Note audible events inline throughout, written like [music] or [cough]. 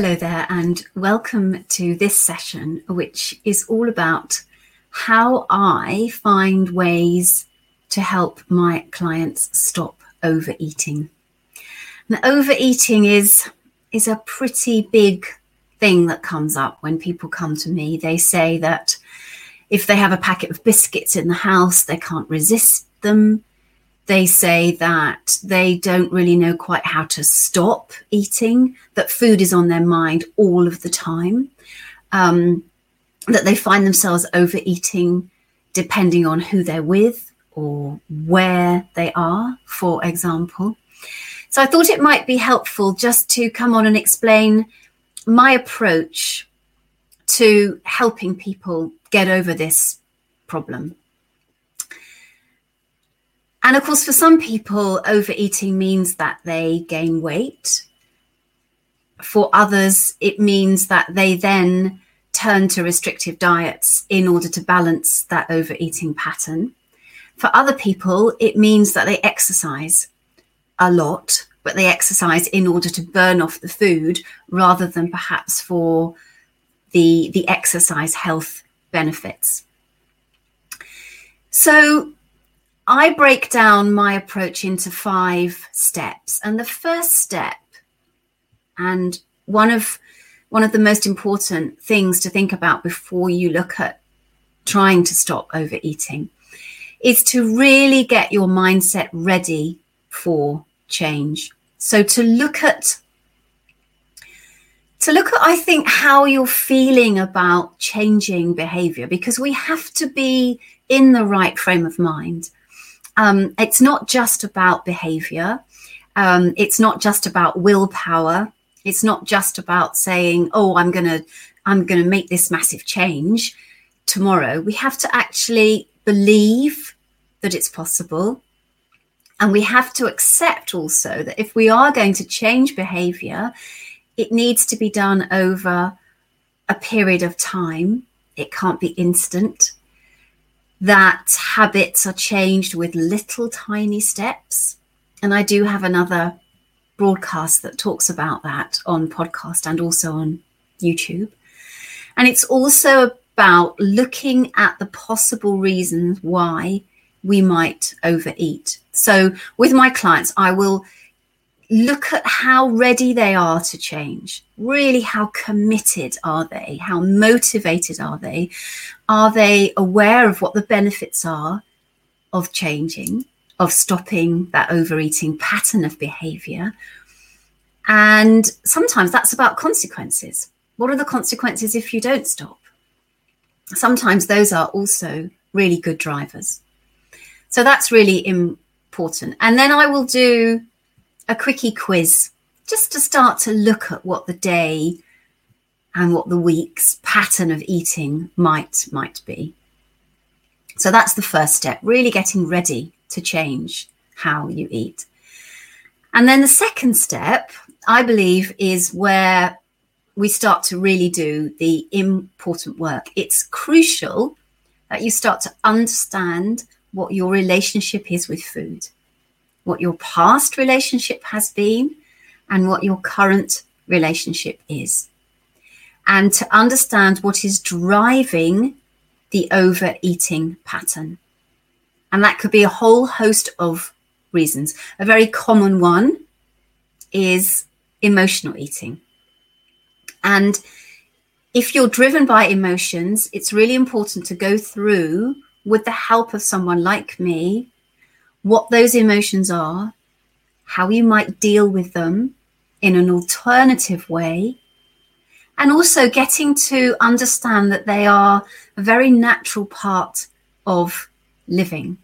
Hello there, and welcome to this session, which is all about how I find ways to help my clients stop overeating. Now, overeating is is a pretty big thing that comes up when people come to me. They say that if they have a packet of biscuits in the house, they can't resist them. They say that they don't really know quite how to stop eating, that food is on their mind all of the time, um, that they find themselves overeating depending on who they're with or where they are, for example. So I thought it might be helpful just to come on and explain my approach to helping people get over this problem. And of course, for some people, overeating means that they gain weight. For others, it means that they then turn to restrictive diets in order to balance that overeating pattern. For other people, it means that they exercise a lot, but they exercise in order to burn off the food rather than perhaps for the, the exercise health benefits. So I break down my approach into five steps. And the first step, and one of one of the most important things to think about before you look at trying to stop overeating is to really get your mindset ready for change. So to look at to look at I think how you're feeling about changing behavior because we have to be in the right frame of mind um, it's not just about behavior. Um, it's not just about willpower. It's not just about saying, "Oh, I'm gonna, I'm gonna make this massive change tomorrow." We have to actually believe that it's possible, and we have to accept also that if we are going to change behavior, it needs to be done over a period of time. It can't be instant that habits are changed with little tiny steps. And I do have another broadcast that talks about that on podcast and also on YouTube. And it's also about looking at the possible reasons why we might overeat. So with my clients, I will look at how ready they are to change. Really, how committed are they? How motivated are they? Are they aware of what the benefits are of changing, of stopping that overeating pattern of behavior? And sometimes that's about consequences. What are the consequences if you don't stop? Sometimes those are also really good drivers. So that's really important. And then I will do a quickie quiz just to start to look at what the day and what the week's pattern of eating might might be. So that's the first step, really getting ready to change how you eat. And then the second step, I believe, is where we start to really do the important work. It's crucial that you start to understand what your relationship is with food what your past relationship has been and what your current relationship is. And to understand what is driving the overeating pattern. And that could be a whole host of reasons. A very common one is emotional eating. And if you're driven by emotions, it's really important to go through with the help of someone like me what those emotions are, how you might deal with them in an alternative way, and also getting to understand that they are a very natural part of living.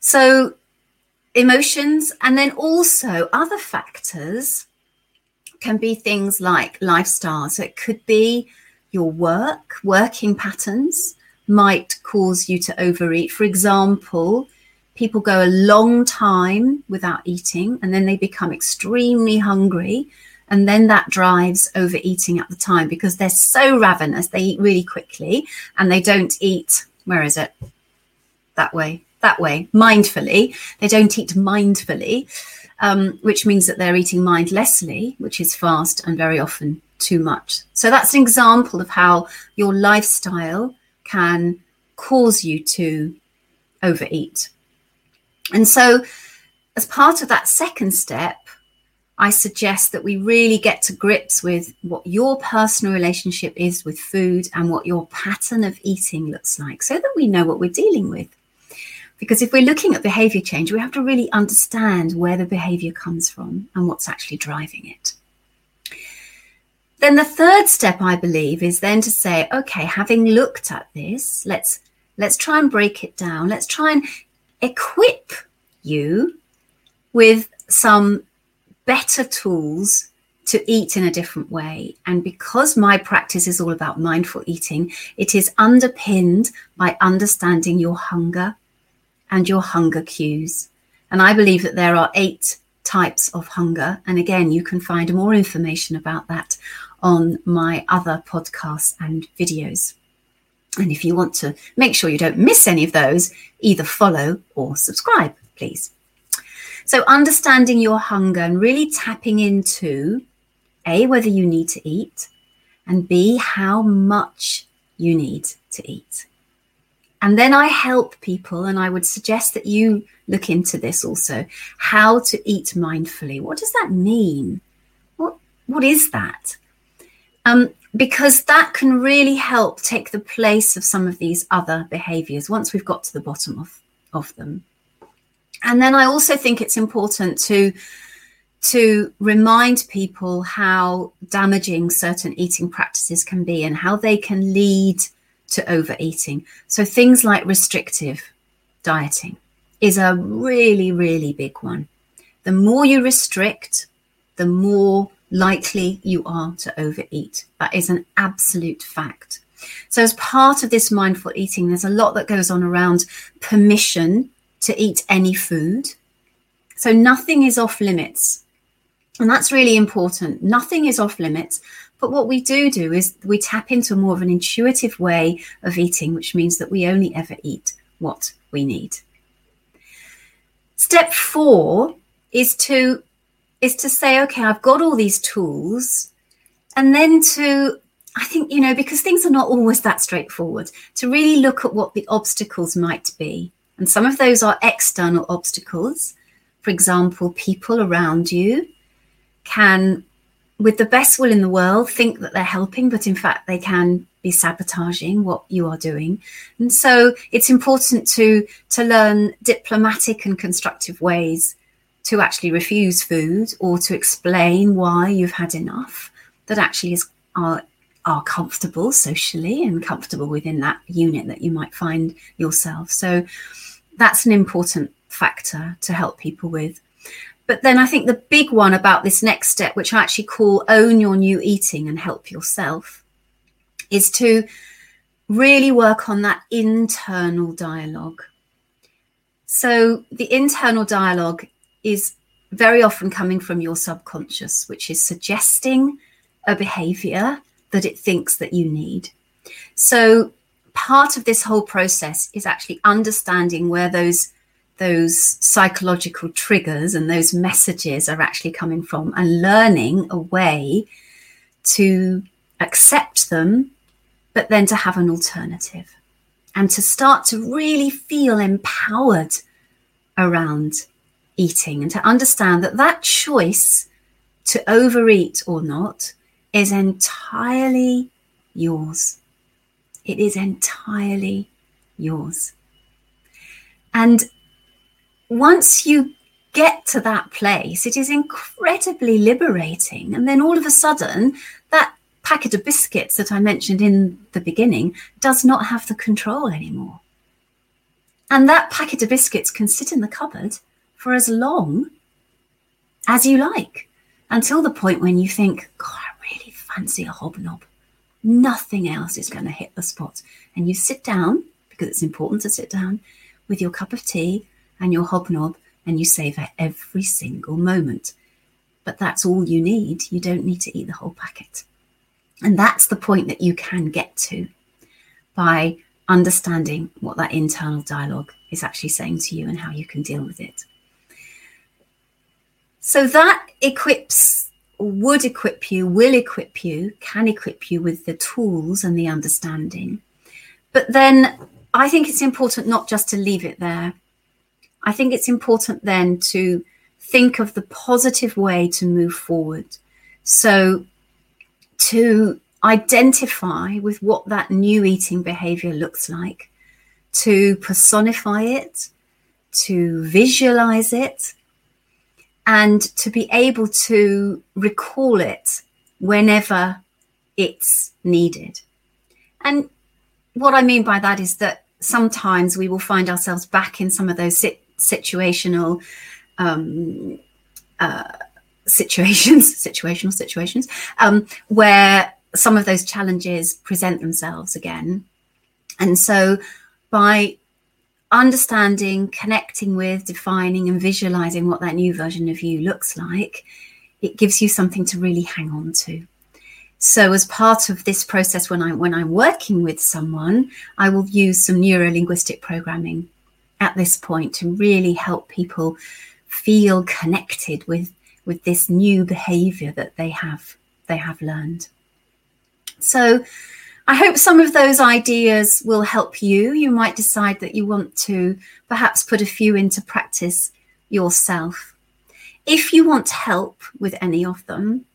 So, emotions, and then also other factors can be things like lifestyle. So, it could be your work, working patterns might cause you to overeat. For example, people go a long time without eating and then they become extremely hungry. And then that drives overeating at the time because they're so ravenous. They eat really quickly and they don't eat, where is it? That way, that way, mindfully. They don't eat mindfully. um, which means that they're eating mindlessly, which is fast and very often too much. So that's an example of how your lifestyle can cause you to overeat. And so, as part of that second step, I suggest that we really get to grips with what your personal relationship is with food and what your pattern of eating looks like so that we know what we're dealing with. Because if we're looking at behavior change, we have to really understand where the behavior comes from and what's actually driving it. Then the third step, I believe, is then to say, okay, having looked at this, let's let's try and break it down. Let's try and equip you with some better tools to eat in a different way. And because my practice is all about mindful eating, it is underpinned by understanding your hunger and your hunger cues. And I believe that there are eight types of hunger. And again, you can find more information about that on my other podcasts and videos. And if you want to make sure you don't miss any of those, either follow or subscribe, please. So, understanding your hunger and really tapping into A, whether you need to eat, and B, how much you need to eat. And then I help people, and I would suggest that you look into this also how to eat mindfully. What does that mean? What, what is that? Um, because that can really help take the place of some of these other behaviors once we've got to the bottom of, of them. And then I also think it's important to to remind people how damaging certain eating practices can be and how they can lead to overeating. So things like restrictive dieting is a really, really big one. The more you restrict, the more likely you are to overeat. That is an absolute fact. So, as part of this mindful eating, there's a lot that goes on around permission to eat any food. So, nothing is off limits. And that's really important. Nothing is off limits. But what we do do is we tap into more of an intuitive way of eating, which means that we only ever eat what we need. Step four is to is to say, okay, I've got all these tools, and then to, I think, you know, because things are not always that straightforward, to really look at what the obstacles might be. And some of those are external obstacles. For example, people around you can, with the best will in the world, think that they're helping, but in fact, they can be sabotaging what you are doing. And so it's important to, to learn diplomatic and constructive ways to actually refuse food or to explain why you've had enough that actually is are are comfortable socially and comfortable within that unit that you might find yourself. So that's an important factor to help people with. But then I think the big one about this next step, which I actually call own your new eating and help yourself, is to really work on that internal dialogue. So the internal dialogue is very often coming from your subconscious, which is suggesting a behavior that it thinks that you need. So part of this whole process is actually understanding where those those psychological triggers and those messages are actually coming from and learning a way to accept them but then to have an alternative and to start to really feel empowered around eating and to understand that that choice to overeat or not is entirely yours. It is entirely yours. And once you get to that place, it is incredibly liberating. And then all of a sudden, that packet of biscuits that I mentioned in the beginning does not have the control anymore. And that packet of biscuits can sit in the cupboard for as long as you like until the point when you think, God, I really fancy a hobnob. Nothing else is going to hit the spot. And you sit down, because it's important to sit down, with your cup of tea and your hobnob, and you savor every single moment. But that's all you need. You don't need to eat the whole packet. And that's the point that you can get to by understanding what that internal dialogue is actually saying to you and how you can deal with it. So that equips, would equip you, will equip you, can equip you with the tools and the understanding. But then I think it's important not just to leave it there. I think it's important then to think of the positive way to move forward. So to identify with what that new eating behavior looks like, to personify it, to visualize it, and to be able to recall it whenever it's needed. And what I mean by that is that sometimes we will find ourselves back in some of those sit- situational um, uh, situations, [laughs] situational situations, um, where some of those challenges present themselves again. And so by understanding, connecting with, defining, and visualizing what that new version of you looks like, it gives you something to really hang on to. So, as part of this process, when I when I'm working with someone, I will use some neuro linguistic programming at this point to really help people feel connected with with this new behavior that they have they have learned. So, I hope some of those ideas will help you. You might decide that you want to perhaps put a few into practice yourself. If you want help with any of them,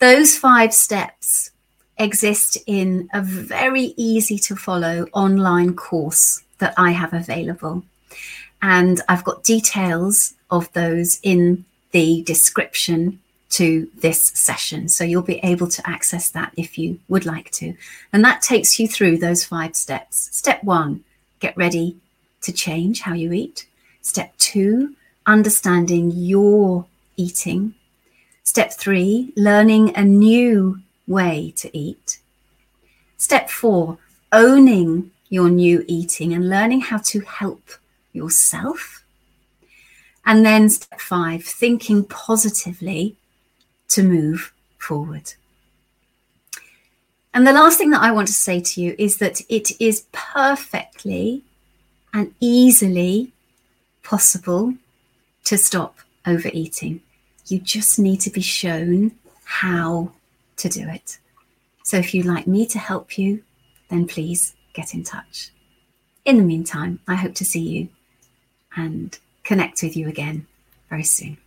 those five steps exist in a very easy to follow online course that I have available. And I've got details of those in the description to this session. So you'll be able to access that if you would like to. And that takes you through those five steps. Step one, get ready to change how you eat. Step two, understanding your eating. Step three, learning a new way to eat. Step four, owning your new eating and learning how to help yourself. And then step five, thinking positively to move forward. And the last thing that I want to say to you is that it is perfectly and easily possible to stop overeating. You just need to be shown how to do it. So if you'd like me to help you, then please get in touch. In the meantime, I hope to see you and connect with you again very soon.